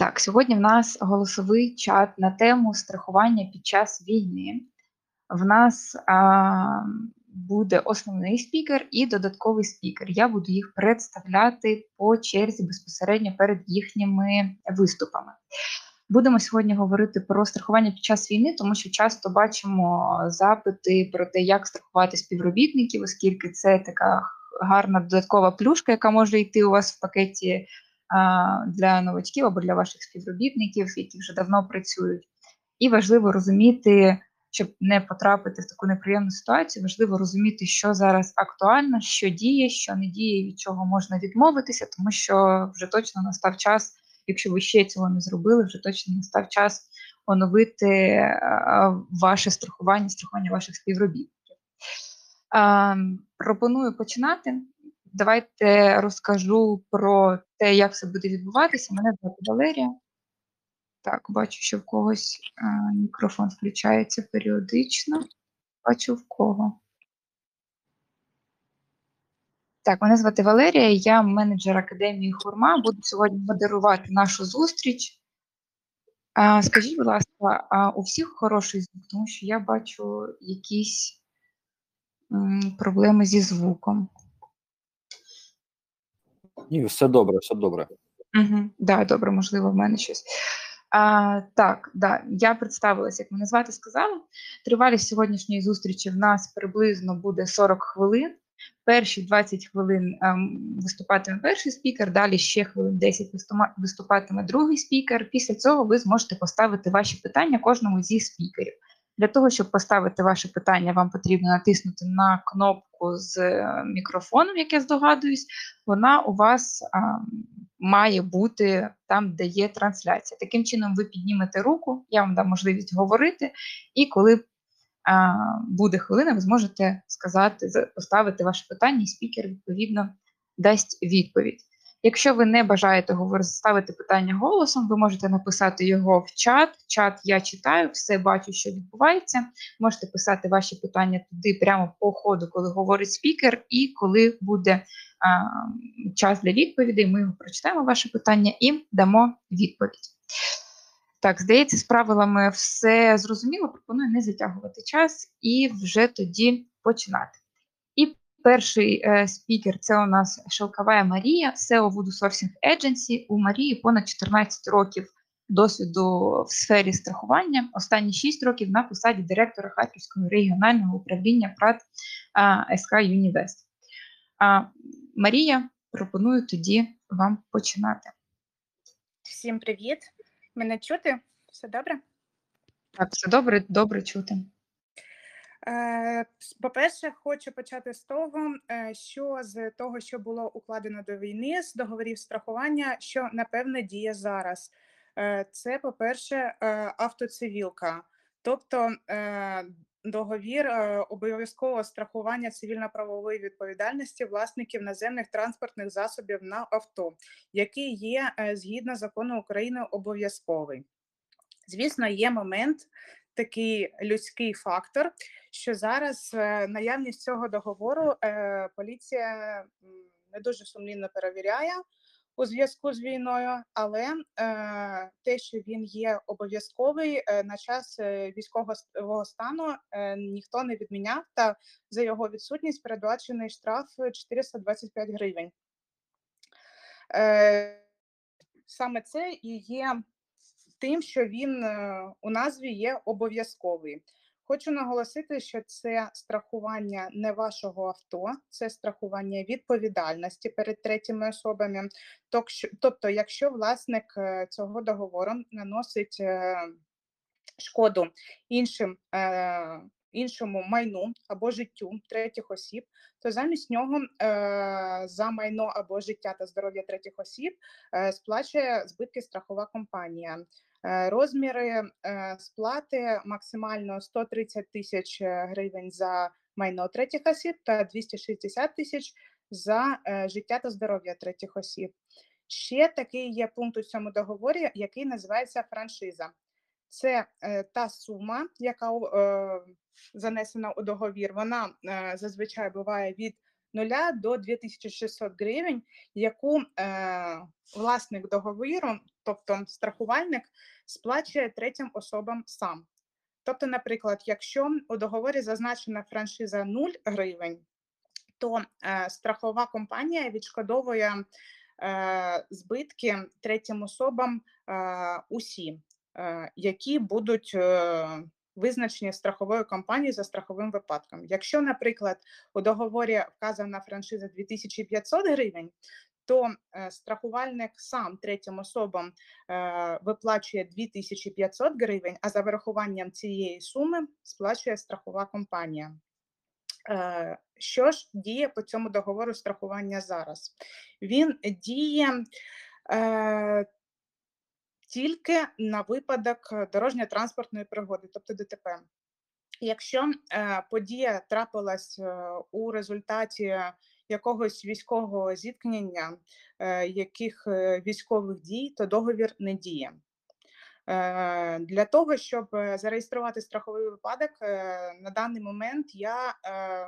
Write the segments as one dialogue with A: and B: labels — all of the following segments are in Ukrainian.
A: Так, сьогодні в нас голосовий чат на тему страхування під час війни. В нас а, буде основний спікер і додатковий спікер. Я буду їх представляти по черзі безпосередньо перед їхніми виступами. Будемо сьогодні говорити про страхування під час війни, тому що часто бачимо запити про те, як страхувати співробітників, оскільки це така гарна додаткова плюшка, яка може йти у вас в пакеті для новачків або для ваших співробітників, які вже давно працюють. І важливо розуміти, щоб не потрапити в таку неприємну ситуацію, важливо розуміти, що зараз актуально, що діє, що не діє, від чого можна відмовитися, тому що вже точно настав час, якщо ви ще цього не зробили, вже точно настав час оновити ваше страхування, страхування ваших співробітників. Пропоную починати. Давайте розкажу про те, як це буде відбуватися. Мене звати Валерія. Так, бачу, що в когось а, мікрофон включається періодично. Бачу в кого. Так, мене звати Валерія, я менеджер академії Хурма. Буду сьогодні модерувати нашу зустріч. А, Скажіть, будь ласка, а у всіх хороший звук, тому що я бачу якісь м, проблеми зі звуком.
B: Ні, все добре, все добре.
A: Угу. Да, добре, можливо, в мене щось. А, Так, да, я представилася, як мене звати сказала. Тривалість сьогоднішньої зустрічі в нас приблизно буде 40 хвилин. Перші 20 хвилин ем, виступатиме перший спікер, далі ще хвилин 10 виступатиме другий спікер. Після цього ви зможете поставити ваші питання кожному зі спікерів. Для того, щоб поставити ваше питання, вам потрібно натиснути на кнопку з е, мікрофоном, як я здогадуюсь, вона у вас а, має бути там, де є трансляція. Таким чином, ви піднімете руку, я вам дам можливість говорити, і коли а, буде хвилина, ви зможете сказати, поставити ваше питання, і спікер відповідно дасть відповідь. Якщо ви не бажаєте ставити питання голосом, ви можете написати його в чат. Чат я читаю, все бачу, що відбувається. Можете писати ваші питання туди прямо по ходу, коли говорить спікер, і коли буде а, час для відповідей, ми прочитаємо ваше питання і дамо відповідь. Так, здається, з правилами все зрозуміло. Пропоную не затягувати час і вже тоді починати. Перший е, спікер це у нас Шелкова Марія, SEO Voodoo Sourcing Agency. У Марії понад 14 років досвіду в сфері страхування. Останні 6 років на посаді директора Харківського регіонального управління ПРАТ СК Юнівест. Марія, пропоную тоді вам починати.
C: Всім привіт! Мене чути? Все добре?
A: Так, все добре, добре чути.
C: Е, по-перше, хочу почати з того, е, що з того, що було укладено до війни, з договорів страхування, що напевне діє зараз. Е, це, по-перше, автоцивілка, тобто договір обов'язкового страхування цивільно-правової відповідальності власників наземних транспортних засобів на авто, який є згідно закону України обов'язковий. Звісно, є момент, такий людський фактор, що зараз е, наявність цього договору е, поліція не дуже сумлінно перевіряє у зв'язку з війною, але е, те, що він є обов'язковий на час військового стану, ніхто не відміняв. Та за його відсутність передбачений штраф 425 гривень. Саме це і є тим, що він е, у назві є обов'язковий. Хочу наголосити, що це страхування не вашого авто, це страхування відповідальності перед третіми особами. Тобто, якщо власник е, цього договору наносить е, шкоду іншим іншому майну або життю третіх осіб, то замість нього за майно або життя та здоров'я третіх осіб сплачує збитки страхова компанія. Е, розміри е, сплати максимально 130 тисяч е, гривень за майно третіх осіб та 260 тисяч за життя та здоров'я третіх осіб. Ще такий є пункт у цьому договорі, який називається франшиза. Це та сума, яка занесена у договір. Вона зазвичай буває від 0 до 2600 гривень, яку е, власник договіру, тобто страхувальник, сплачує третім особам сам. Тобто, наприклад, якщо у договорі зазначена франшиза 0 гривень, то е, страхова компанія відшкодовує е, збитки третім особам е, усі, е, які будуть е, визначені страховою компанією за страховим випадком. Якщо, наприклад, у договорі вказана франшиза 2500 гривень, то е, страхувальник сам третім особам е, виплачує 2500 гривень, а за вирахуванням цієї суми сплачує страхова компанія. Е, Що ж діє по цьому договору страхування зараз? Він діє тільки на випадок е, дорожньо-транспортної пригоди, тобто ДТП. Якщо е, подія трапилась е, у результаті якогось військового зіткнення, яких військових дій, то договір не діє. Для того, щоб зареєструвати страховий випадок, на даний момент я е,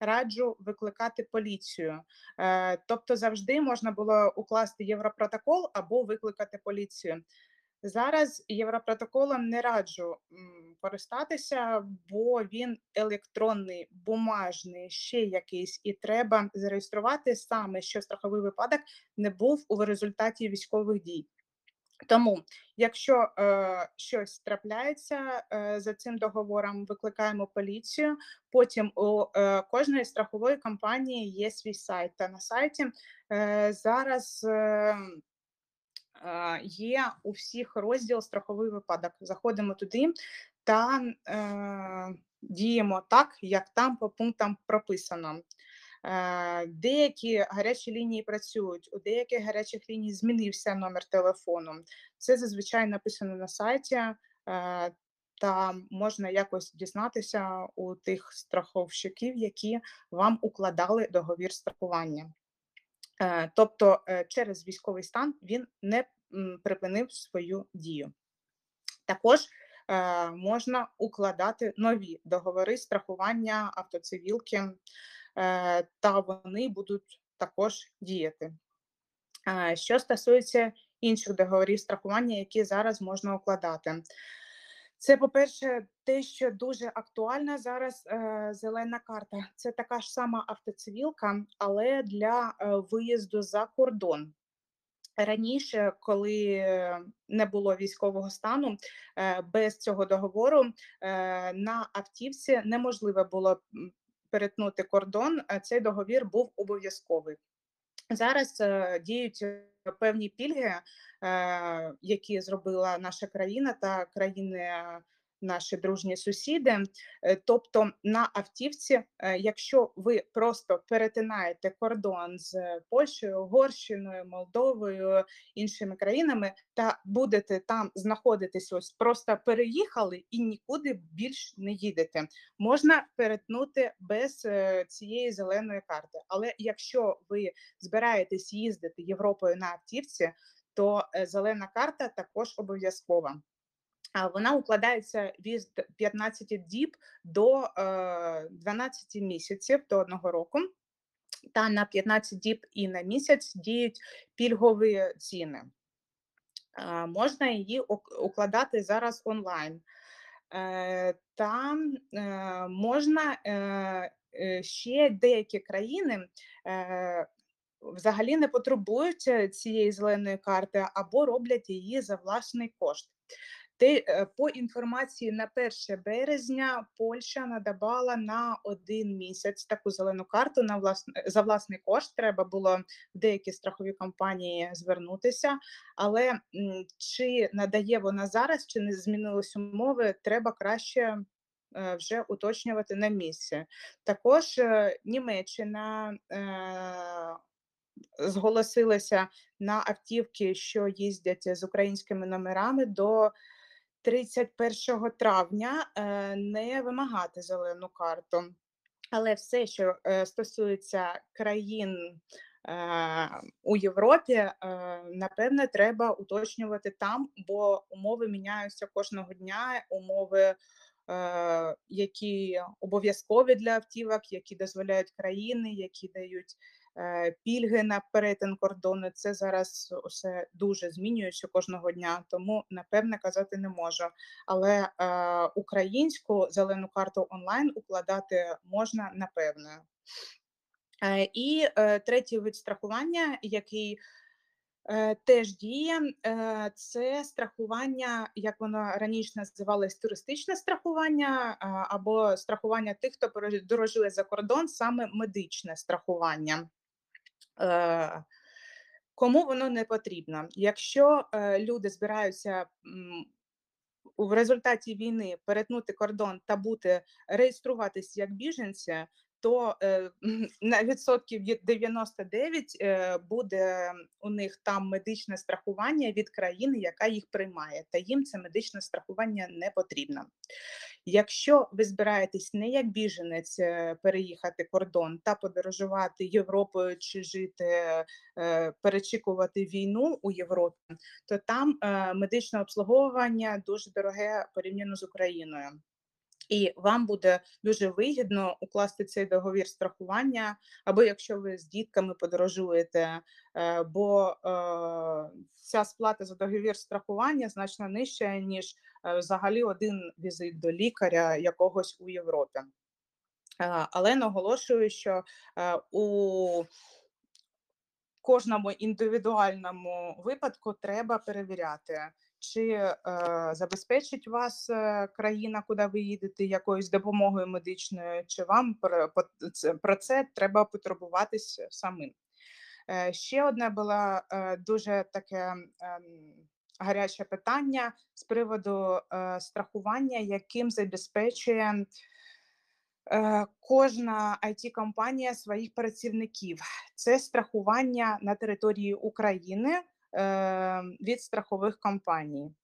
C: раджу викликати поліцію. Е, Тобто завжди можна було укласти європротокол або викликати поліцію. Зараз європротоколом не раджу користатися, бо він електронний, бумажний, ще якийсь, і треба зареєструвати саме, що страховий випадок не був у результаті військових дій. Тому, якщо е, щось трапляється е, за цим договором, викликаємо поліцію. Потім у е, кожної страхової компанії є свій сайт. Та на сайті е, зараз е, е, є у всіх розділ страховий випадок. Заходимо туди та е, діємо так, як там по пунктам прописано. Е, Деякі гарячі лінії працюють, у деяких гарячих ліній змінився номер телефону. Це зазвичай написано на сайті, е, та можна якось дізнатися у тих страховщиків, які вам укладали договір страхування. Е, Тобто через військовий стан він не припинив свою дію. Також можна укладати нові договори страхування автоцивілки, та вони будуть також діяти. Що стосується інших договорів страхування, які зараз можна укладати. Це, по-перше, те, що дуже актуальна зараз е, зелена карта. Це така ж сама автоцивілка, але для е, виїзду за кордон. Раніше, коли не було військового стану, е, без цього договору на автівці неможливо було перетнути кордон. Цей договір був обов'язковий. Зараз е, діють е, певні пільги, е, які зробила наша країна та країни. Е, Наші дружні сусіди, Е, тобто на автівці, е, якщо ви просто перетинаєте кордон з Польщею, Угорщиною, Молдовою, іншими країнами, та будете там знаходитись, ось просто переїхали і нікуди більш не їдете. Можна перетнути без е, цієї зеленої карти. Але якщо ви збираєтесь їздити Європою на автівці, то е, зелена карта також обов'язкова. Вона укладається від 15 діб до е, 12 місяців до одного року. Та на 15 діб і на місяць діють пільгові ціни. Можна її укладати зараз онлайн. Е, Та е, можна ще деякі країни е, взагалі не потребують е, цієї зеленої карти або роблять її за власний кошт. Те, е, по інформації на 1 березня Польща надавала на один місяць таку зелену карту на власне за власний кошт. Треба було в деякі страхові компанії звернутися. Але чи надає вона зараз, чи не змінились умови, треба краще е, вже уточнювати на місці. Також е, Німеччина е, зголосилася на автівки, що їздять з українськими номерами до 31 травня е, не вимагати зелену карту. Але все, що е, стосується країн е, у Європі, напевне, треба уточнювати там, бо умови міняються кожного дня, умови які обов'язкові для автівок, які дозволяють країни, які дають пільги на перетин кордону. Це зараз усе дуже змінюється кожного дня, тому напевне казати не можу. Але е, українську зелену карту онлайн укладати можна напевне. Е, І е, третій вид страхування, який е, теж діє, е, це страхування, як воно раніше називалось, туристичне страхування або страхування тих, хто подорожує за кордон, саме медичне страхування. Е, Кому воно не потрібно? Якщо е, люди збираються в результаті війни перетнути кордон та бути реєструватись як біженці, то е, на відсотків є 99 е, буде у них там медичне страхування від країни, яка їх приймає, та їм це медичне страхування не потрібно. Якщо ви збираєтесь не як біженець е, переїхати кордон та подорожувати Європою чи жити, перечікувати війну у Європі, то там медичне обслуговування дуже дороге порівняно з Україною. І вам буде дуже вигідно укласти цей договір страхування, або якщо ви з дітками подорожуєте, е, бо е, ця сплата за договір страхування значно нижча, ніж е, взагалі один візит до лікаря якогось у Європі. Але наголошую, що у кожному індивідуальному випадку треба перевіряти, чи е, забезпечить вас е, країна, куди ви їдете, якоюсь допомогою медичною, чи вам про, про це треба потурбуватись самим. Е, ще одне було е, дуже таке ем, гаряче питання з приводу е, страхування, яким забезпечує е, кожна it компанія своїх працівників. Це страхування на території України е, від страхових компаній.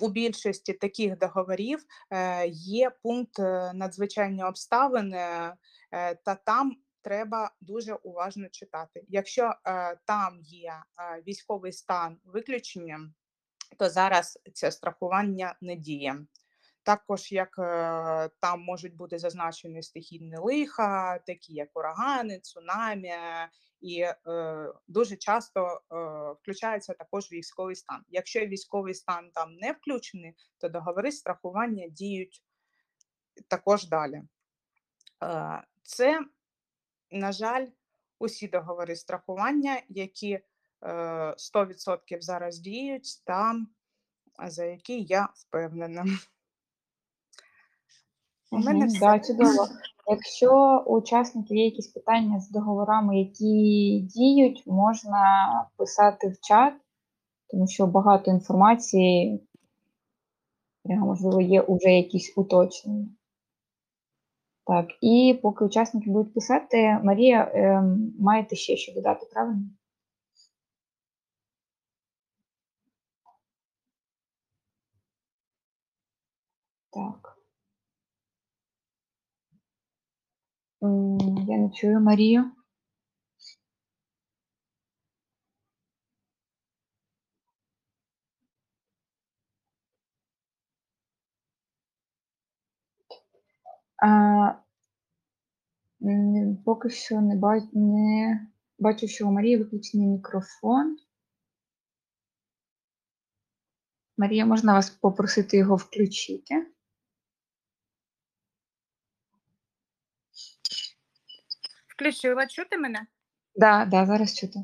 C: У більшості таких договорів е, є пункт е, надзвичайні обставини, е, та там треба дуже уважно читати. Якщо е, там є е, військовий стан виключенням, то зараз це страхування не діє. Також як е, там можуть бути зазначені стихійні лиха, такі як урагани, цунамі, і е, дуже часто е, включається також військовий стан. Якщо військовий стан там не включений, то договори страхування діють також далі. Е, Це, на жаль, усі договори страхування, які е, 100% зараз діють, та за які я впевнена. У мене все.
A: да, чудово. Якщо у учасників є якісь питання з договорами, які діють, можна писати в чат, тому що багато інформації, е, можливо, є вже якісь уточнення. Так, і поки учасники будуть писати, Марія, ем, маєте ще що додати, правильно? Так. М, Я не чую Марію. А, поки що не, ба- не бачу, що у Марії виключений мікрофон. Марія, можна вас попросити його включити?
C: Включила чути мене?
A: Да, да, зараз чути.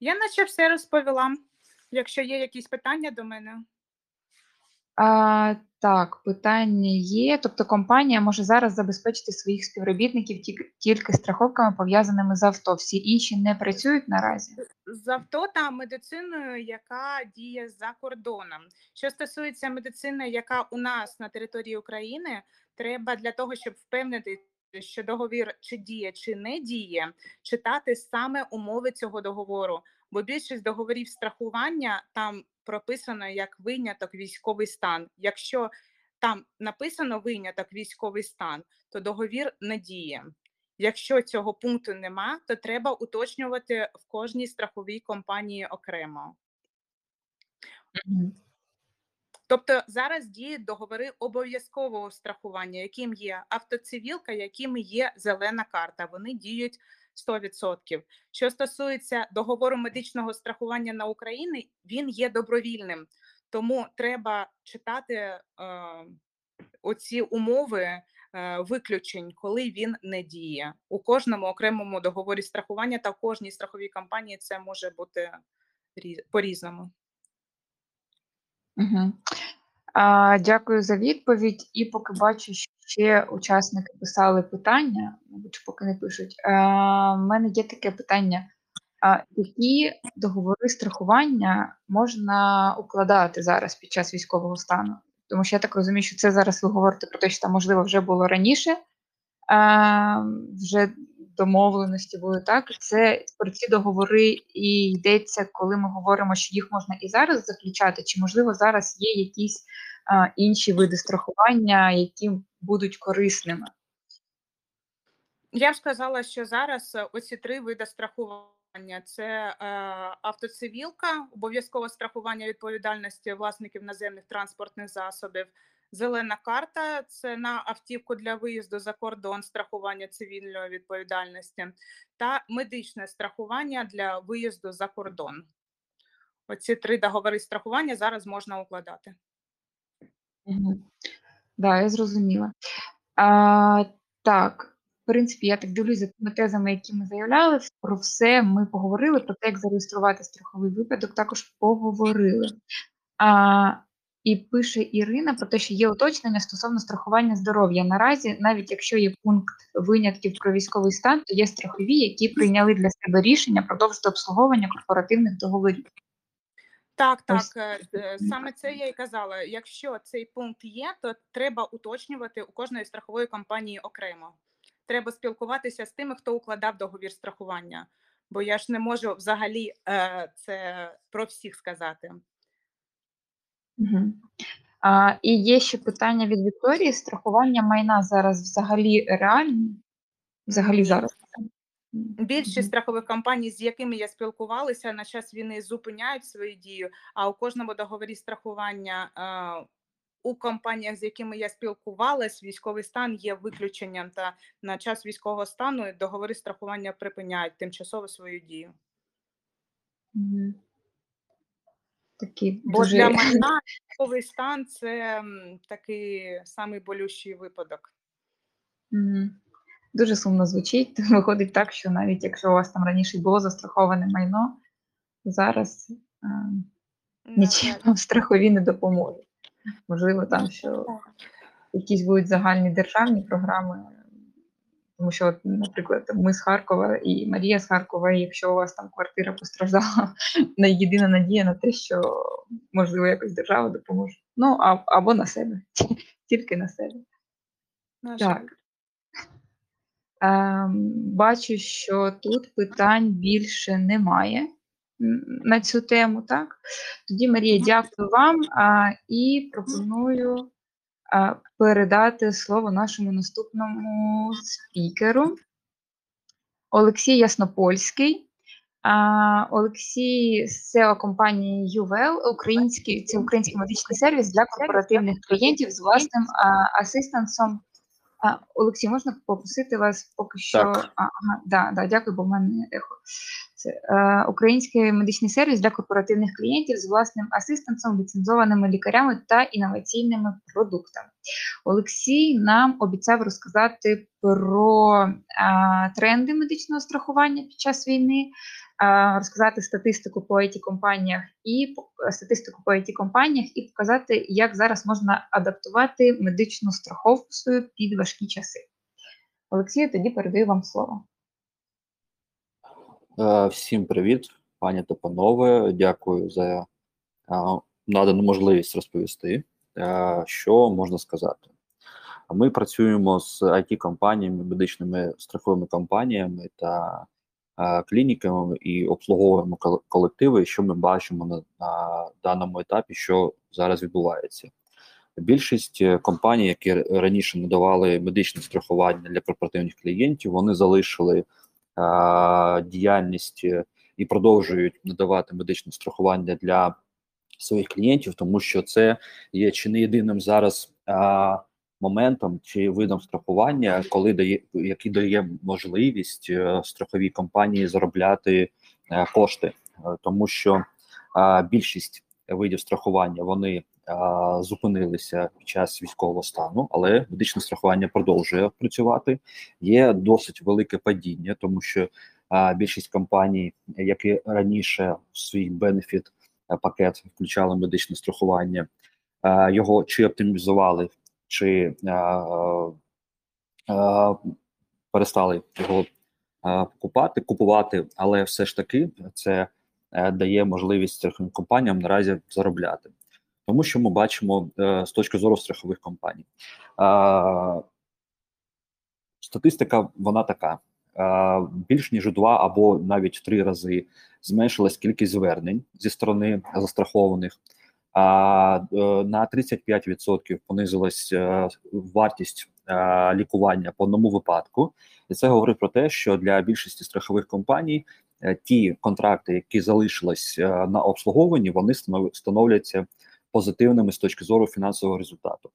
C: Я наче все розповіла. Якщо є якісь питання до мене.
A: А, так, питання є. Тобто компанія може зараз забезпечити своїх співробітників тільки, тільки страховками, пов'язаними з авто. Всі інші не працюють наразі.
C: з авто та медициною, яка діє за кордоном. Що стосується медицини, яка у нас на території України, треба для того, щоб впевнити, що договір чи діє, чи не діє, читати саме умови цього договору. Бо більшість договорів страхування там прописано як виняток військовий стан. Якщо там написано виняток військовий стан, то договір не діє. Якщо цього пункту нема, то треба уточнювати в кожній страховій компанії окремо. Тобто зараз діють договори обов'язкового страхування, яким є автоцивілка, яким є зелена карта. Вони діють 100%. Що стосується договору медичного страхування на Україні, він є добровільним, тому треба читати е, оці умови е, виключень, коли він не діє. У кожному окремому договорі страхування та в кожній страховій компанії це може бути різ- по-різному.
A: Угу. А, дякую за відповідь. І поки бачу, що ще учасники писали питання, мабуть, поки не пишуть. А, в мене є таке питання: а, які договори страхування можна укладати зараз під час військового стану? Тому що я так розумію, що це зараз ви говорите про те, що там можливо вже було раніше. А, вже домовленості були так. Це про ці договори і йдеться, коли ми говоримо, що їх можна і зараз заключати, чи можливо зараз є якісь а, інші види страхування, які будуть корисними?
C: Я б сказала, що зараз е, оці три види страхування: це е, автоцивілка, обов'язкове страхування відповідальності власників наземних транспортних засобів. Зелена карта це на автівку для виїзду за кордон страхування цивільної відповідальності та медичне страхування для виїзду за кордон. Оці три договори страхування зараз можна укладати.
A: Да, я зрозуміла. А, так, в принципі, я так дивлюсь за тими тезами, які ми заявляли. Про все ми поговорили. Про те, як зареєструвати страховий випадок, також поговорили. А, і пише Ірина про те, що є уточнення стосовно страхування здоров'я. Наразі, навіть якщо є пункт винятків про військовий стан, то є страхові, які прийняли для себе рішення продовжити обслуговування корпоративних договорів.
C: Так, так,
A: Ось.
C: е, е, саме це я і казала. Якщо цей пункт є, то треба уточнювати у кожної страхової компанії окремо. Треба спілкуватися з тими, хто укладав договір страхування. Бо я ж не можу взагалі е, це про всіх сказати.
A: Угу. А, і є ще питання від Вікторії: страхування майна зараз взагалі реальне? Взагалі зараз.
C: Більшість страхових компаній, з якими я спілкувалася, на час війни зупиняють свою дію. А у кожному договорі страхування е, у компаніях, з якими я спілкувалась, військовий стан є виключенням. Та на час військового стану договори страхування припиняють тимчасово свою дію.
A: Мгм. Такі
C: Бо
A: дуже...
C: для майна військовий стан це такий самий болючий випадок.
A: Дуже сумно звучить. Виходить так, що навіть якщо у вас там раніше було застраховане майно, зараз а, нічим вам страхові не допоможуть. Можливо, там що якісь будуть загальні державні програми. Тому що, наприклад, ми з Харкова і Марія з Харкова, і якщо у вас там квартира постраждала, на єдина надія на те, що можливо якось держава допоможе. Ну, а, або на себе, тільки на себе.
C: На.
A: Так. Ем, бачу, що тут питань більше немає на цю тему, так? Тоді, Марія, дякую вам а, і пропоную передати слово нашому наступному спікеру Олексій Яснопольський. Олексій з SEO компанії UVL, український, це український медичний сервіс для корпоративних клієнтів з власним а, асистансом. Олексій, можна попросити вас поки що.
B: Так.
A: Ага, да, да, дякую, бо в мене ехо. Е, український медичний сервіс для корпоративних клієнтів з власним асистансом, ліцензованими лікарями та інноваційними продуктами. Олексій нам обіцяв розказати про а, тренди медичного страхування під час війни, а, розказати статистику по it компаніях і статистику по it компаніях і показати, як зараз можна адаптувати медичну страховку під важкі часи. Олексію, тоді передаю вам слово.
B: Е, Всім привіт, пані та панове. Дякую за е, надану можливість розповісти, е, що можна сказати. Ми працюємо з it компаніями медичними страховими компаніями та клініками і обслуговуємо колективи, що ми бачимо на, на даному етапі, що зараз відбувається. Більшість компаній, які раніше надавали медичне страхування для корпоративних клієнтів, вони залишили діяльність е, і продовжують надавати медичне страхування для своїх клієнтів, тому що це є чи не єдиним зараз моментом чи видом страхування, коли дає який дає можливість страховій компанії заробляти кошти, тому що більшість видів страхування вони зупинилися під час військового стану, але медичне страхування продовжує працювати. Є досить велике падіння, тому що більшість компаній, які раніше в свій бенефіт пакет включали медичне страхування, його чи оптимізували, чи перестали його купувати, купувати, але все ж таки це е, дає можливість компаніям наразі заробляти. Тому що ми бачимо е, з точки зору страхових компаній. Статистика вона така: більш ніж два або навіть три рази зменшилась кількість звернень зі сторони застрахованих, а е, на 35% понизилась е, вартість лікування по одному випадку, і це говорить про те, що для більшості страхових компаній ті контракти, які залишились на обслуговуванні, вони станов- становляться позитивними з точки зору фінансового результату.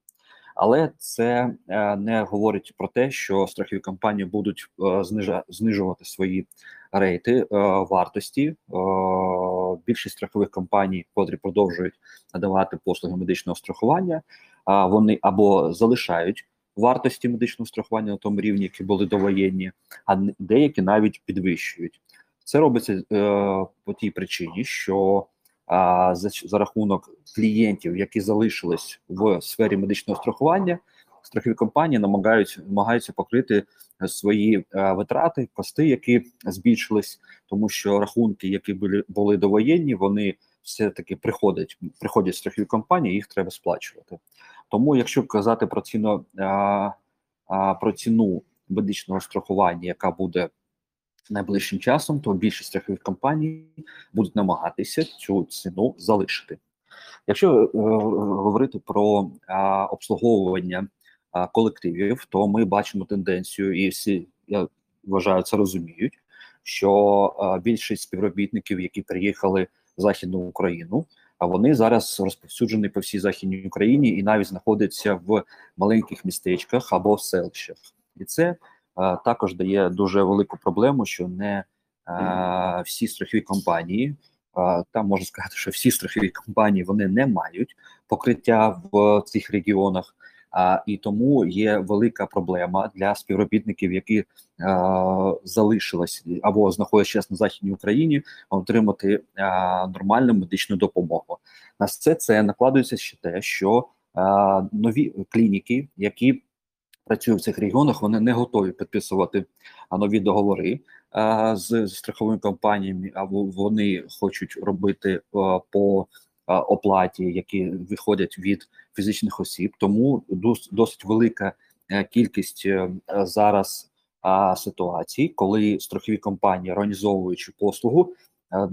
B: Але це е, не говорить про те, що страхові компанії будуть е, знижувати свої рейти е, вартості. Більшість страхових компаній, котрі продовжують надавати послуги медичного страхування, вони або залишають вартості медичного страхування на тому рівні, які були довоєнні, а деякі навіть підвищують. Це робиться по тій причині, що а, за, за рахунок клієнтів, які залишились в сфері медичного страхування, страхові компанії намагаються намагаються покрити свої е, витрати, кости, які збільшились, тому що рахунки, які були були довоєнні, вони все таки приходять, приходять страхові компанії, їх треба сплачувати. Тому, якщо казати про ціну а, а, про ціну медичного страхування, яка буде найближчим часом, то більшість страхових компаній будуть намагатися цю ціну залишити. Якщо е, говорити про а, обслуговування а, колективів, то ми бачимо тенденцію, і всі я вважаю, це розуміють, що більшість співробітників, які приїхали в західну Україну, а вони зараз розповсюджені по всій західній Україні і навіть знаходяться в маленьких містечках або в селищах, і це е, також дає дуже велику проблему, що не всі страхові компанії. Там можна сказати, що всі страхові компанії вони не мають покриття в цих регіонах, а, і тому є велика проблема для співробітників, які е, залишились або знаходяться на західній Україні, отримати е, нормальну медичну допомогу. На все це накладується ще те, що е, нові клініки, які працюють в цих регіонах, вони не готові підписувати нові договори а, з, страховими компаніями, або вони хочуть робити а, по а, оплаті, які виходять від фізичних осіб. Тому дос, досить велика е, кількість е, зараз а, ситуацій, коли страхові компанії, організовуючи послугу, е, е,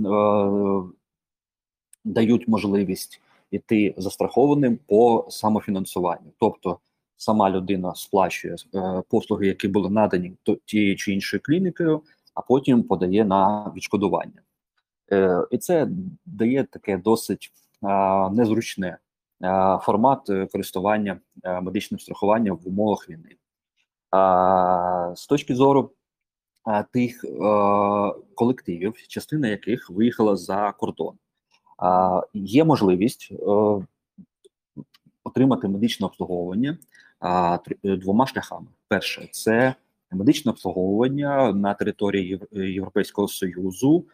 B: дають можливість іти застрахованим по самофінансуванню, тобто сама людина сплачує е, послуги, які були надані тією чи іншою клінікою, а потім подає на відшкодування. Е, і це дає таке досить е, незручне формат користування медичним страхуванням в умовах війни. З точки зору тих колективів, частина яких виїхала за кордон, є можливість отримати медичне обслуговування а, двома шляхами. Перше, це медичне обслуговування на території Єв- Європейського Союзу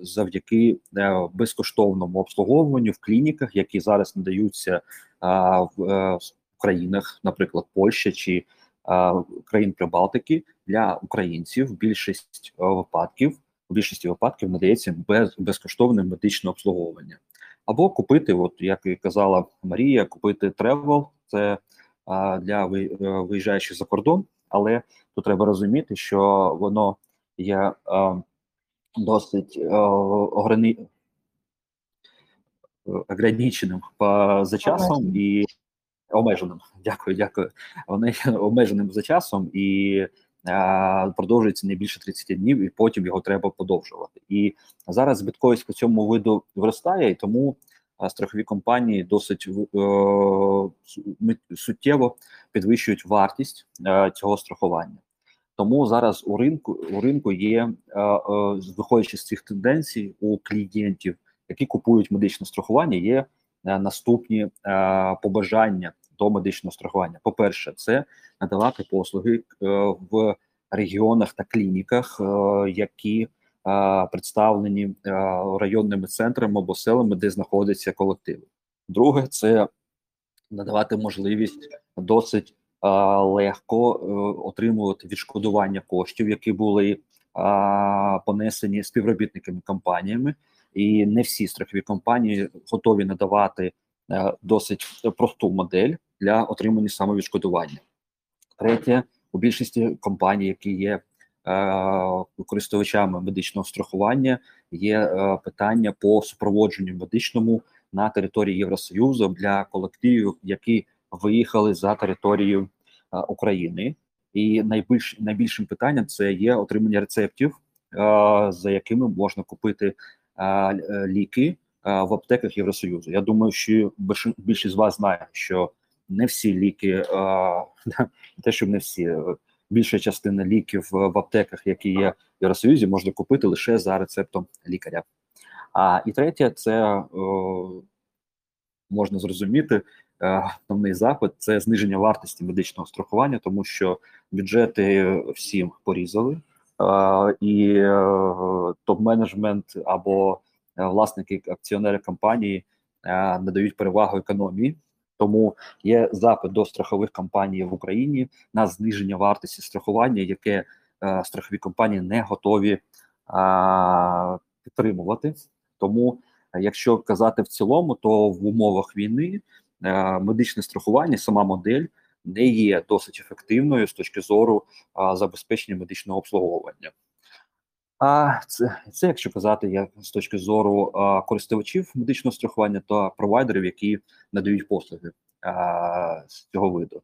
B: завдяки е, безкоштовному обслуговуванню в клініках, які зараз надаються в е, країнах, наприклад, Польща чи країн Прибалтики для українців. Більшість е, випадків у більшості випадків надається без безкоштовне медичне обслуговування. Або купити, от як і казала Марія, купити travel це для е, виїжджаючих за кордон, але тут треба розуміти, що воно є досить а, ограни... ограниченим по за часом і обмеженим. Дякую, дякую. Вони обмеженим за часом і е, продовжується не більше 30 днів, і потім його треба подовжувати. І зараз збитковість по цьому виду виростає, і тому е, страхові компанії досить е, суттєво підвищують вартість е, цього страхування. Тому зараз у ринку у ринку є, е, виходячи з цих тенденцій, у клієнтів, які купують медичне страхування, є наступні побажання до медичного страхування. По-перше, це надавати послуги в регіонах та клініках, які представлені районними центрами або селами, де знаходяться колективи. Друге, це надавати можливість досить легко е, отримувати відшкодування коштів, які були понесені співробітниками компаніями, і не всі страхові компанії готові надавати е, досить просту модель для отримання самовідшкодування. Третє, у більшості компаній, які є користувачами медичного страхування, є е, питання по супроводженню медичному на території Євросоюзу для колективів, які виїхали за територію е, України. І найбільш найбільшим питанням це є отримання рецептів, е, за якими можна купити е, е, ліки е, в аптеках Євросоюзу. Я думаю, що більшість з вас знає, що не всі ліки, е, те, щоб не всі, е, більша частина ліків в аптеках, які є в Євросоюзі, можна купити лише за рецептом лікаря. А і третє, це е, можна зрозуміти. е, Основний запит це зниження вартості медичного страхування, тому що бюджети всім порізали, і е, топ-менеджмент або е, власники акціонери компанії надають перевагу економії. Тому є запит до страхових компаній в Україні на зниження вартості страхування, яке е, страхові компанії не готові е, підтримувати. Тому, е, якщо казати в цілому, то в умовах війни е, медичне страхування, сама модель не є досить ефективною з точки зору забезпечення медичного обслуговування. А це, це якщо казати як з точки зору а, користувачів медичного страхування та провайдерів, які надають послуги а, з цього виду.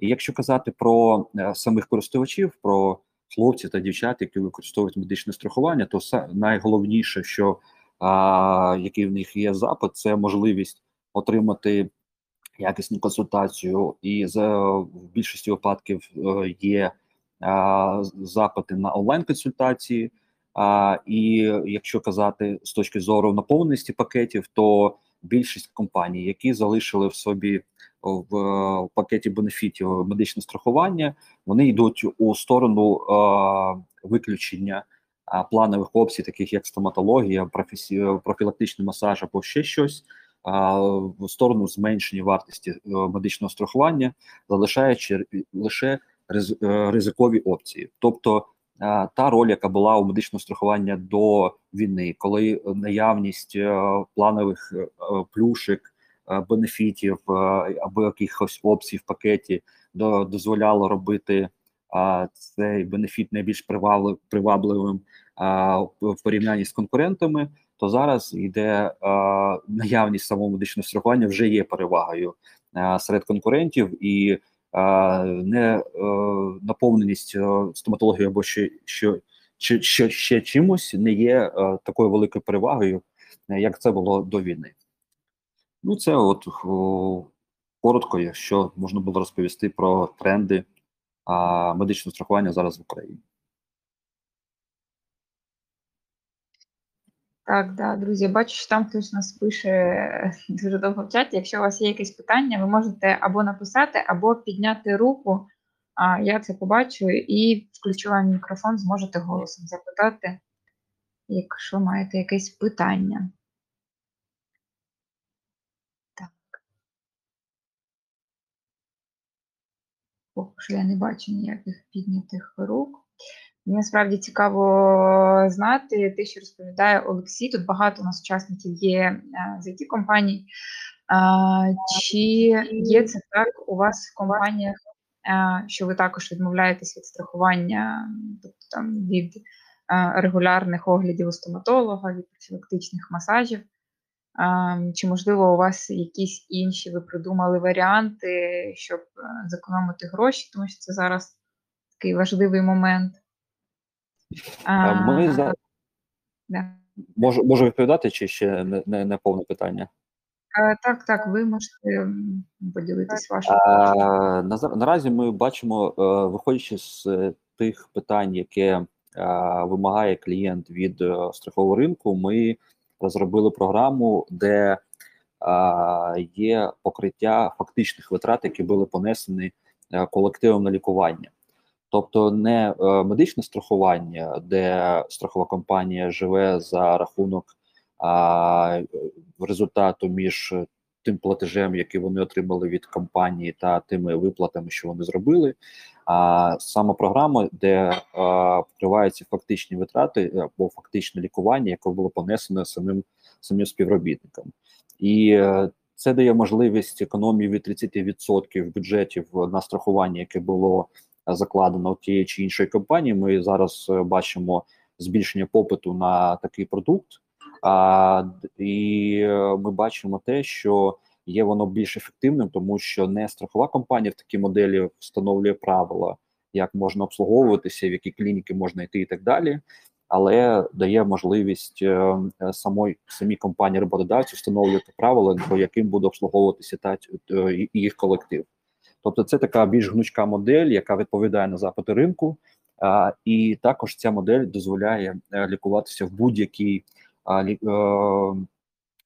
B: І якщо казати про а, самих користувачів, про хлопців та дівчат, які використовують медичне страхування, то са- найголовніше, що а, який в них є запит, це можливість отримати якісну консультацію, і за в більшості випадків е, є а, запити на онлайн-консультації. А, і якщо казати з точки зору наповненості пакетів, то більшість компаній, які залишили в собі в, е, пакеті бенефітів медичне страхування, вони йдуть у сторону е, виключення а, планових опцій, таких як стоматологія, професі... профілактичний масаж або ще щось, в сторону зменшення вартості е, медичного страхування, залишаючи лише ризикові опції, тобто та роль, яка була у медичного страхування до війни, коли наявність е, планових е, плюшек, е, бенефітів е, або якихось опцій в пакеті дозволяло робити е, цей бенефіт найбільш привабливим е, в порівнянні з конкурентами, то зараз йде е, наявність самого медичного страхування вже є перевагою е, серед конкурентів. І е, не е, наповненість е, стоматологією або ще, що, чи, ще, ще чимось не є е, такою великою перевагою, як це було до війни. Ну, це от коротко, якщо можна було розповісти про тренди медичного страхування зараз в Україні.
A: Так, да, друзі, бачу, що там хтось нас пише е, дуже довго в чаті. Якщо у вас є якесь питання, ви можете або написати, або підняти руку. А я це побачу і включу вам мікрофон, зможете голосом запитати, якщо маєте якесь питання. Так. Поки що я не бачу ніяких піднятих рук. Мені насправді цікаво знати те, що розповідає Олексій. Тут багато у нас учасників є е, з it компаній. Чи є це так у вас в компаніях, е, що ви також відмовляєтесь від страхування, тобто там від е, регулярних оглядів у стоматолога, від профілактичних масажів? Чи можливо у вас якісь інші ви придумали варіанти, щоб е, зекономити гроші, тому що це зараз такий важливий момент.
B: Ми за
A: да.
B: можу, можу відповідати, чи ще не, не, не повне питання?
A: А, так, так, ви можете поділитись вашим.
B: А, наза- наразі ми бачимо, е, виходячи з е, тих питань, яке е, вимагає клієнт від страхового ринку, ми розробили програму, де є покриття фактичних витрат, які були понесені колективом на лікування. Тобто не е, медичне страхування, де страхова компанія живе за рахунок а, результату між тим платежем, який вони отримали від компанії, та тими виплатами, що вони зробили. А саме програма, де а, покриваються фактичні витрати або фактичне лікування, яке було понесено самим самим співробітникам, і е, це дає можливість економії від 30% бюджетів на страхування, яке було закладено тієї чи іншої компанії. Ми зараз е, бачимо збільшення попиту на такий продукт. А, і е, ми бачимо те, що є воно більш ефективним, тому що не страхова компанія в такій моделі встановлює правила, як можна обслуговуватися, в які клініки можна йти, і так далі. Але дає можливість е, самої самій компанії роботодавцю встановлювати правила, по яким буде обслуговуватися та їх колектив. Тобто, це така більш гнучка модель, яка відповідає на запити ринку, а, і також ця модель дозволяє е, лікуватися в будь-якій а, е,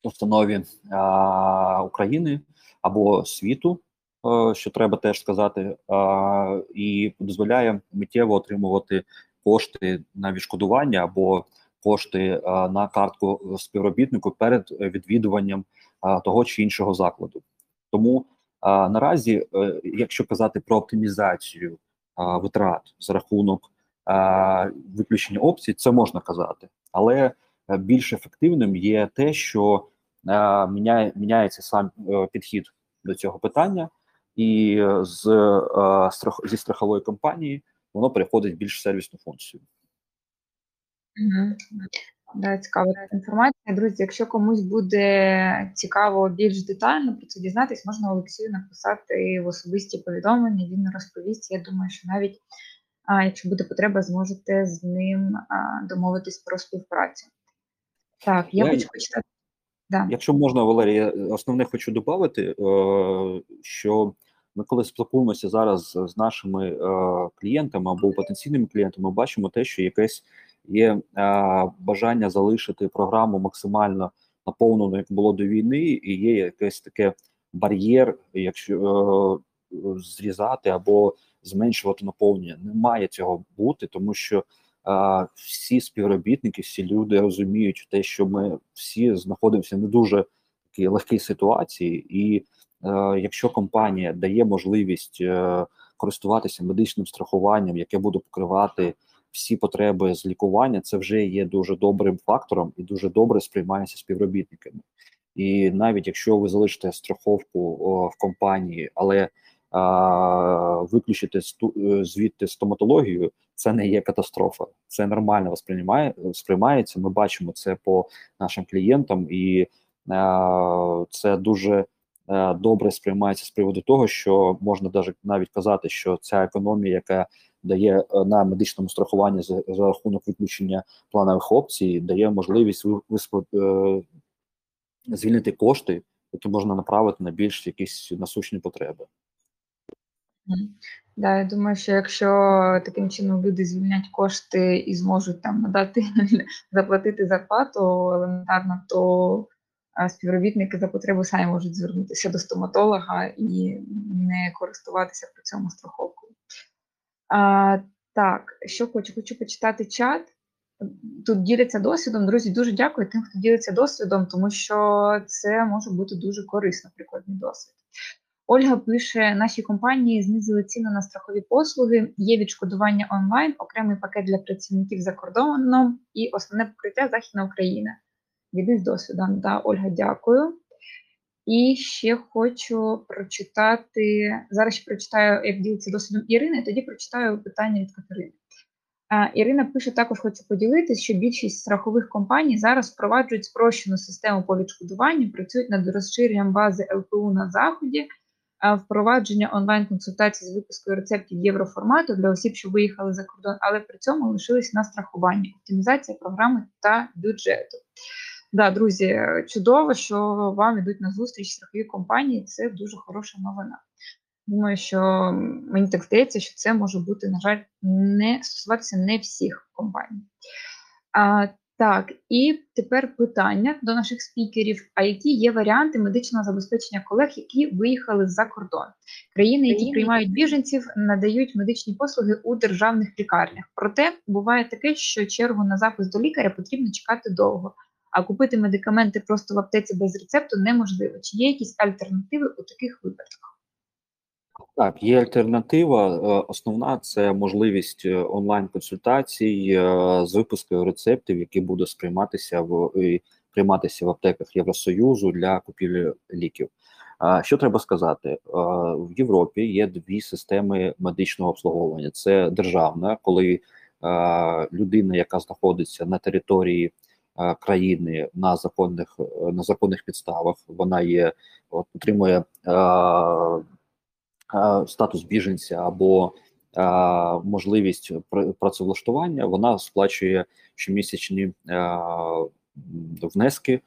B: установі а, України або світу, е, що треба теж сказати, а, і дозволяє миттєво отримувати кошти на відшкодування або кошти а, на картку співробітнику перед відвідуванням а, того чи іншого закладу. Тому а, наразі, е, якщо казати про оптимізацію витрат за рахунок виключення опцій, це можна казати, але е, більш ефективним є те, що міняє, міняється сам е, підхід до цього питання, і з зі страхової компанії воно переходить в більш сервісну функцію.
A: Да, цікава інформація. Друзі, якщо комусь буде цікаво більш детально про це дізнатись, можна Олексію написати в особисті повідомлення, він розповість. Я думаю, що навіть а, якщо буде потреба, зможете з ним а, домовитись про співпрацю. Так, я
B: Я-
A: хочу почитати. Да.
B: Якщо можна, Валерія, основне хочу додати, е, що ми коли спілкуємося зараз з нашими е, клієнтами або потенційними клієнтами, бачимо те, що якесь е, бажання залишити програму максимально наповненою, як було до війни, і є якесь таке бар'єр, якщо е, зрізати або зменшувати наповнення. Не має цього бути, тому що всі співробітники, всі люди розуміють те, що ми всі знаходимося не дуже такій легкій ситуації, і е, якщо компанія дає можливість е, користуватися медичним страхуванням, яке буде покривати всі потреби з лікування, це вже є дуже добрим фактором і дуже добре сприймається співробітниками. І навіть якщо ви залишите страховку о, в компанії, але а, виключите сту- е, звідти стоматологію, це не є катастрофа. Це нормально сприймається. Ми бачимо це по нашим клієнтам, і е, це дуже е, добре сприймається з приводу того, що можна навіть казати, що ця економія, яка дає е, на медичному страхуванні за, за рахунок виключення планових опцій, дає можливість ви, виспо- е, звільнити кошти, які можна направити на більш якісь насущні потреби.
A: Да, я думаю, що якщо таким чином люди звільнять кошти і зможуть там надати заплатити зарплату елементарно, то співробітники за потребу самі можуть звернутися до стоматолога і не користуватися при цьому страховкою. А, так, що хочу? Хочу почитати чат. Тут діляться досвідом. Друзі, дуже дякую тим, хто ділиться досвідом, тому що це може бути дуже корисно, прикладний досвід. Ольга пише: наші компанії знизили ціни на страхові послуги. Є відшкодування онлайн, окремий пакет для працівників за кордоном і основне покриття Західна Україна. Діди з досвідом. Да, Ольга, дякую. І ще хочу прочитати. Зараз ще прочитаю, як ділиться досвідом Ірини, тоді прочитаю питання від Катерини. Ірина пише: також хочу поділитися, що більшість страхових компаній зараз впроваджують спрощену систему по відшкодуванню, працюють над розширенням бази ЛПУ на заході. впровадження онлайн-консультацій з випискою рецептів євроформату для осіб, що виїхали за кордон, але при цьому лишились на страхуванні, оптимізація програми та бюджету. Да, друзі, чудово, що вам ідуть на зустріч страхові компанії. Це дуже хороша новина. Думаю, що мені так здається, що це може бути, на жаль, не стосуватися не всіх компаній. А, так, і тепер питання до наших спікерів: а які є варіанти медичного забезпечення колег, які виїхали за кордон? Країни, які приймають біженців, надають медичні послуги у державних лікарнях. Проте буває таке, що чергу на запис до лікаря потрібно чекати довго, а купити медикаменти просто в аптеці без рецепту неможливо. Чи є якісь альтернативи у таких випадках?
B: Так, є альтернатива. Е, Основна це можливість е, онлайн-консультацій е, з випускою рецептів, які будуть сприйматися в прийматися в аптеках Євросоюзу для купівлі ліків. Що треба сказати? В Європі є дві системи медичного обслуговування: це державна, коли людина, яка знаходиться на території країни на законних е, на законних підставах, вона є от, отримує. е, е, статус біженця або е, можливість працевлаштування, вона сплачує щомісячні е, внески е,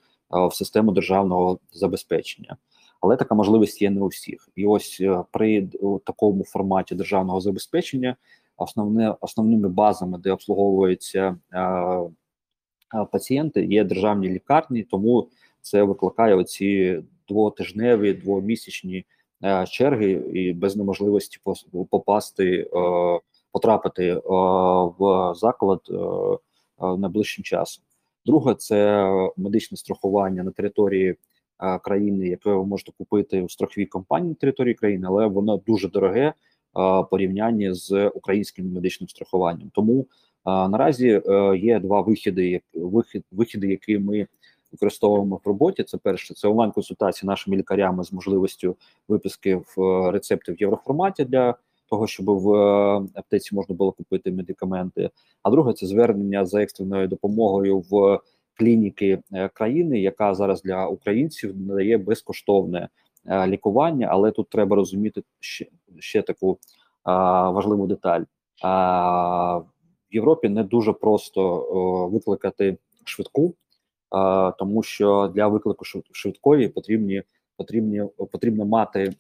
B: в систему державного забезпечення. Але така можливість є не у всіх. І ось е, при такому форматі державного забезпечення основне, основними базами, де обслуговуються е, е, пацієнти, є державні лікарні, тому це викликає оці двотижневі, двомісячні е, черги і без неможливості попасти, е, потрапити е, в заклад найближчим часом. Друге, це медичне страхування на території країни, яке ви можете купити в страховій компанії на території країни, але воно дуже дороге порівнянні з українським медичним страхуванням. Тому наразі е, є два вихіди, вихід, вихіди, які ми використовуємо в роботі. Це перше, це онлайн-консультації нашими лікарями з можливістю виписки в е, рецепти в євроформаті для того, щоб в е, аптеці можна було купити медикаменти. А друге, це звернення за екстреною допомогою в клініки країни, яка зараз для українців надає безкоштовне лікування. Але тут треба розуміти ще, ще таку а, важливу деталь. А, Європі не дуже просто викликати швидку, тому що для виклику швид- швидкої потрібні, потрібні, потрібно мати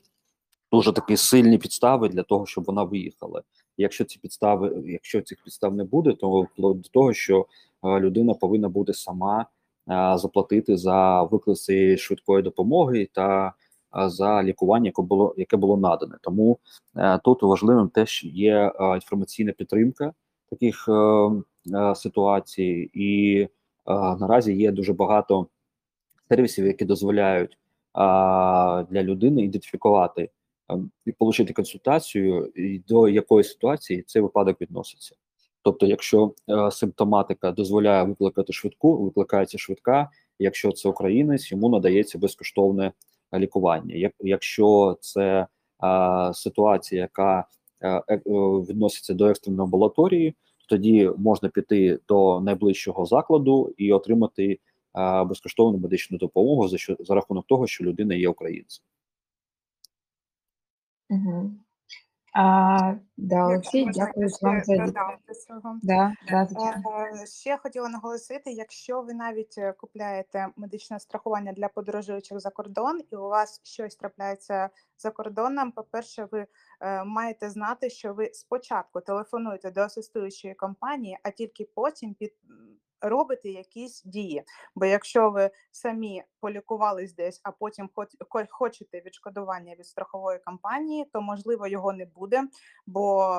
B: дуже такі сильні підстави для того, щоб вона виїхала. Якщо ці підстави, якщо цих підстав не буде, то вплоть до того, що е, людина повинна буде сама е, заплатити за виклик цієї швидкої допомоги та е, за лікування, яке було яке було надане. Тому тут важливим теж є інформаційна підтримка таких е, е, ситуацій, і е, наразі є дуже багато сервісів, які дозволяють для людини ідентифікувати ем, і отримати консультацію, і до якої ситуації цей випадок відноситься. Тобто, якщо симптоматика дозволяє викликати швидку, викликається швидка. Якщо це українець, йому надається безкоштовне лікування. Як, якщо це е, ситуація, яка е, відноситься до екстреної амбулаторії, тоді можна піти до найближчого закладу і отримати е, безкоштовну медичну допомогу за що за рахунок того, що людина є українцем.
A: Угу. А, да, Олексій, дякую вам за. Да, да.
C: Е, Ще хотіла наголосити, якщо ви навіть е, купляєте медичне страхування для подорожуючих за кордон, і у вас щось трапляється за кордоном, по-перше, ви е, маєте знати, що ви спочатку телефонуєте до асистуючої компанії, а тільки потім під робите якісь дії. Бо якщо ви самі полікувались десь, а потім хоч- хо- хочете відшкодування від страхової компанії, то можливо його не буде, бо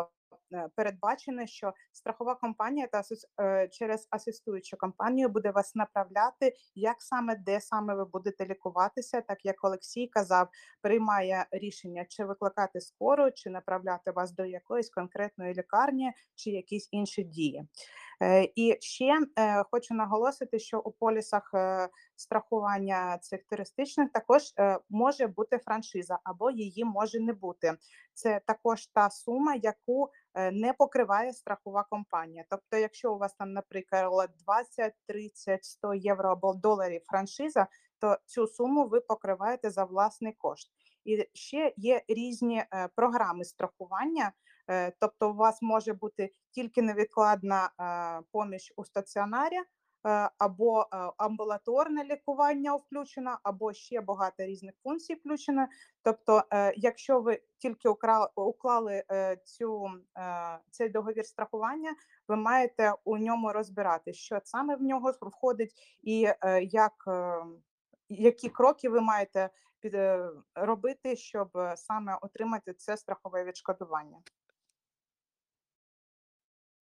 C: е, передбачено, що страхова компанія та е, через асистуючу компанію буде вас направляти, як саме де саме ви будете лікуватися, так як Олексій казав, приймає рішення, чи викликати скору, чи направляти вас до якоїсь конкретної лікарні, чи якісь інші дії. Е, І ще е, хочу наголосити, що у полісах е, страхування цих туристичних також може бути франшиза або її може не бути. Це також та сума, яку не покриває страхова компанія. Тобто, якщо у вас там, наприклад, 20, 30, 100 євро або доларів франшиза, то цю суму ви покриваєте за власний кошт. І ще є різні програми страхування. Е, Тобто, у вас може бути тільки невідкладна е, поміч у стаціонарі, е, або амбулаторне лікування включено, або ще багато різних функцій включено. Тобто, якщо ви тільки уклали цю, цей договір страхування, ви маєте у ньому розбирати, що саме в нього входить, і як, які кроки ви маєте під, робити, щоб саме отримати це страхове відшкодування.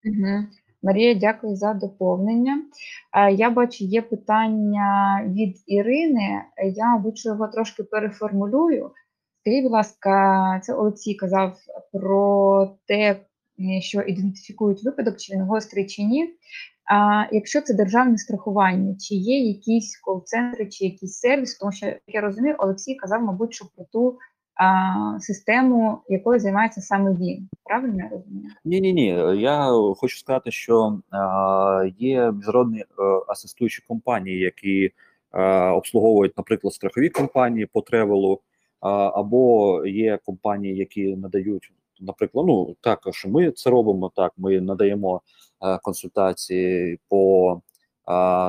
A: Угу. Марія, дякую за доповнення. Е, Я бачу, є питання від Ірини. Я, мабуть, його трошки переформулюю. Скажіть, будь ласка, це Олексій казав про те, що ідентифікують випадок, чи він гострий чи ні. А якщо це державне страхування, чи є якісь кол-центри, чи якийсь сервіс, тому що як я розумію, Олексій казав, мабуть, що про ту систему, якою займається саме він. Правильно я розумію?
B: Ні, ні, ні. Я хочу сказати, що є міжнародні е, асистуючі компанії, які обслуговують, наприклад, страхові компанії по тревелу, або є компанії, які надають, наприклад, ну також ми це робимо. Так, ми надаємо е, консультації по е,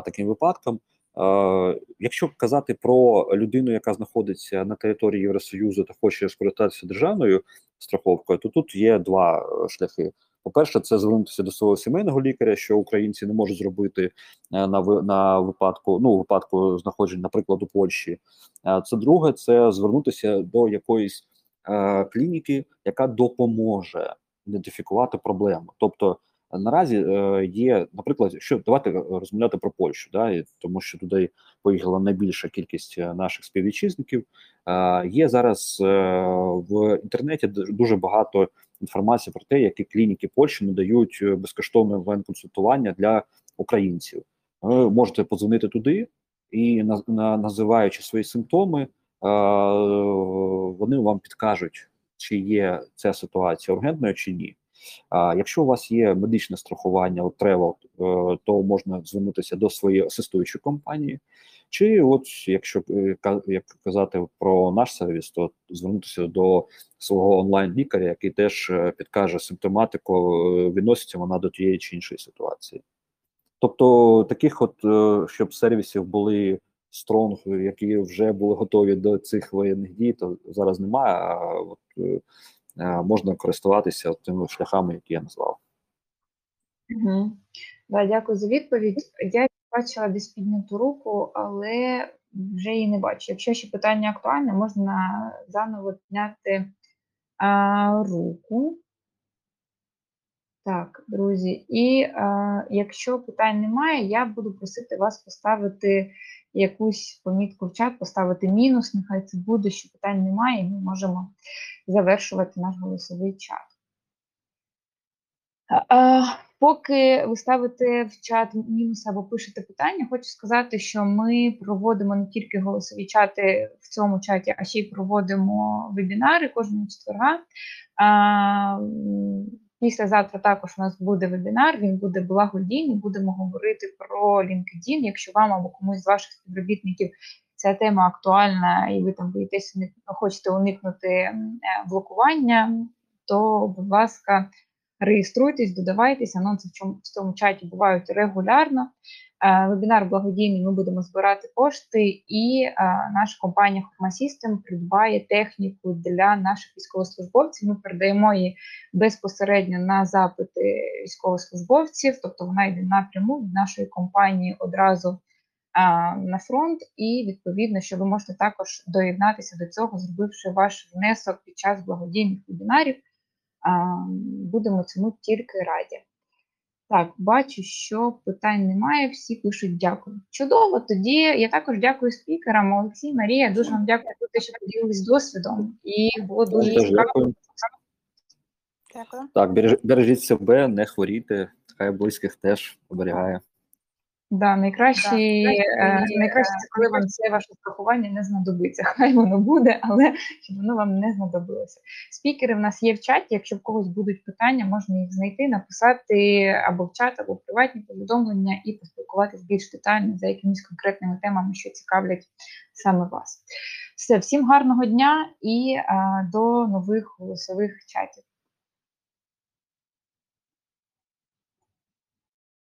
B: таким випадкам. Е, якщо казати про людину, яка знаходиться на території Євросоюзу та хоче скористатися державною страховкою, то тут є два е, шляхи. По-перше, це звернутися до свого сімейного лікаря, що українці не можуть зробити е, на на випадку, ну випадку знаходження, наприклад, у Польщі. Це друге, це звернутися до якоїсь е, клініки, яка допоможе ідентифікувати проблему. Тобто наразі е, є, наприклад, що давайте е, розмовляти про Польщу, да, тому що туди поїхала найбільша кількість е, наших співвітчизників. Є зараз в інтернеті дуже багато інформації про те, які клініки Польщі надають безкоштовне онлайн-консультування для українців. Ви можете подзвонити туди і на, на, називаючи свої симптоми, вони вам підкажуть, чи є ця ситуація ургентною чи ні. А якщо у вас є медичне страхування от travel, е, то можна звернутися до своєї асистуючої компанії. Чи от якщо е, як казати про наш сервіс, то звернутися до свого онлайн-лікаря, який теж е, підкаже симптоматику, відноситься вона до тієї чи іншої ситуації. Тобто таких, от щоб сервісів були стронг, які вже були готові до цих воєнних дій, то зараз немає. А от можна користуватися тими шляхами, які я назвав.
A: Угу. Да, дякую за відповідь. Я бачила десь підняту руку, але вже її не бачу. Якщо ще питання актуальне, можна заново підняти а, руку. Так, друзі, і а, якщо питань немає, я буду просити вас поставити якусь помітку в чат, поставити мінус, нехай це буде, що питань немає, і ми можемо завершувати наш голосовий чат. Поки ви ставите в чат мінус або пишете питання, хочу сказати, що ми проводимо не тільки голосові чати в цьому чаті, а ще й проводимо вебінари кожного четверга. Післязавтра також у нас буде вебінар, він буде благодійний. Будемо говорити про LinkedIn. Якщо вам або комусь з ваших співробітників ця тема актуальна, і ви там боїтеся хочете уникнути е, блокування, то, будь ласка, реєструйтесь, додавайтесь, анонси в цьому, в цьому чаті бувають регулярно. Е, Вебінар благодійний, ми будемо збирати кошти, і е, наша компанія Horma System придбає техніку для наших військовослужбовців. Ми передаємо її безпосередньо на запити військовослужбовців, тобто вона йде напряму від нашої компанії одразу на фронт, і відповідно, що ви можете також доєднатися до цього, зробивши ваш внесок під час благодійних вебінарів. Будемо цьому тільки раді. Так, бачу, що питань немає. Всі пишуть дякую. Чудово. Тоді я також дякую спікерам. Олексій, Марія. Дуже вам дякую за те, що поділились досвідом. І було дуже цікаво.
B: дякую.
C: Дякую.
B: Так, береж- бережіть себе, не хворійте, хай близьких теж оберігає.
A: Да, найкраще,
C: Да,
A: е, найкраще це коли вам це ваше страхування не знадобиться. Хай воно буде, але щоб воно вам не знадобилося. Спікери в нас є в чаті. Якщо в когось будуть питання, можна їх знайти, написати або в чат, або в приватні повідомлення і поспілкуватися більш детально за якимись конкретними темами, що цікавлять саме вас. Все, всім гарного дня і е, до нових голосових чатів.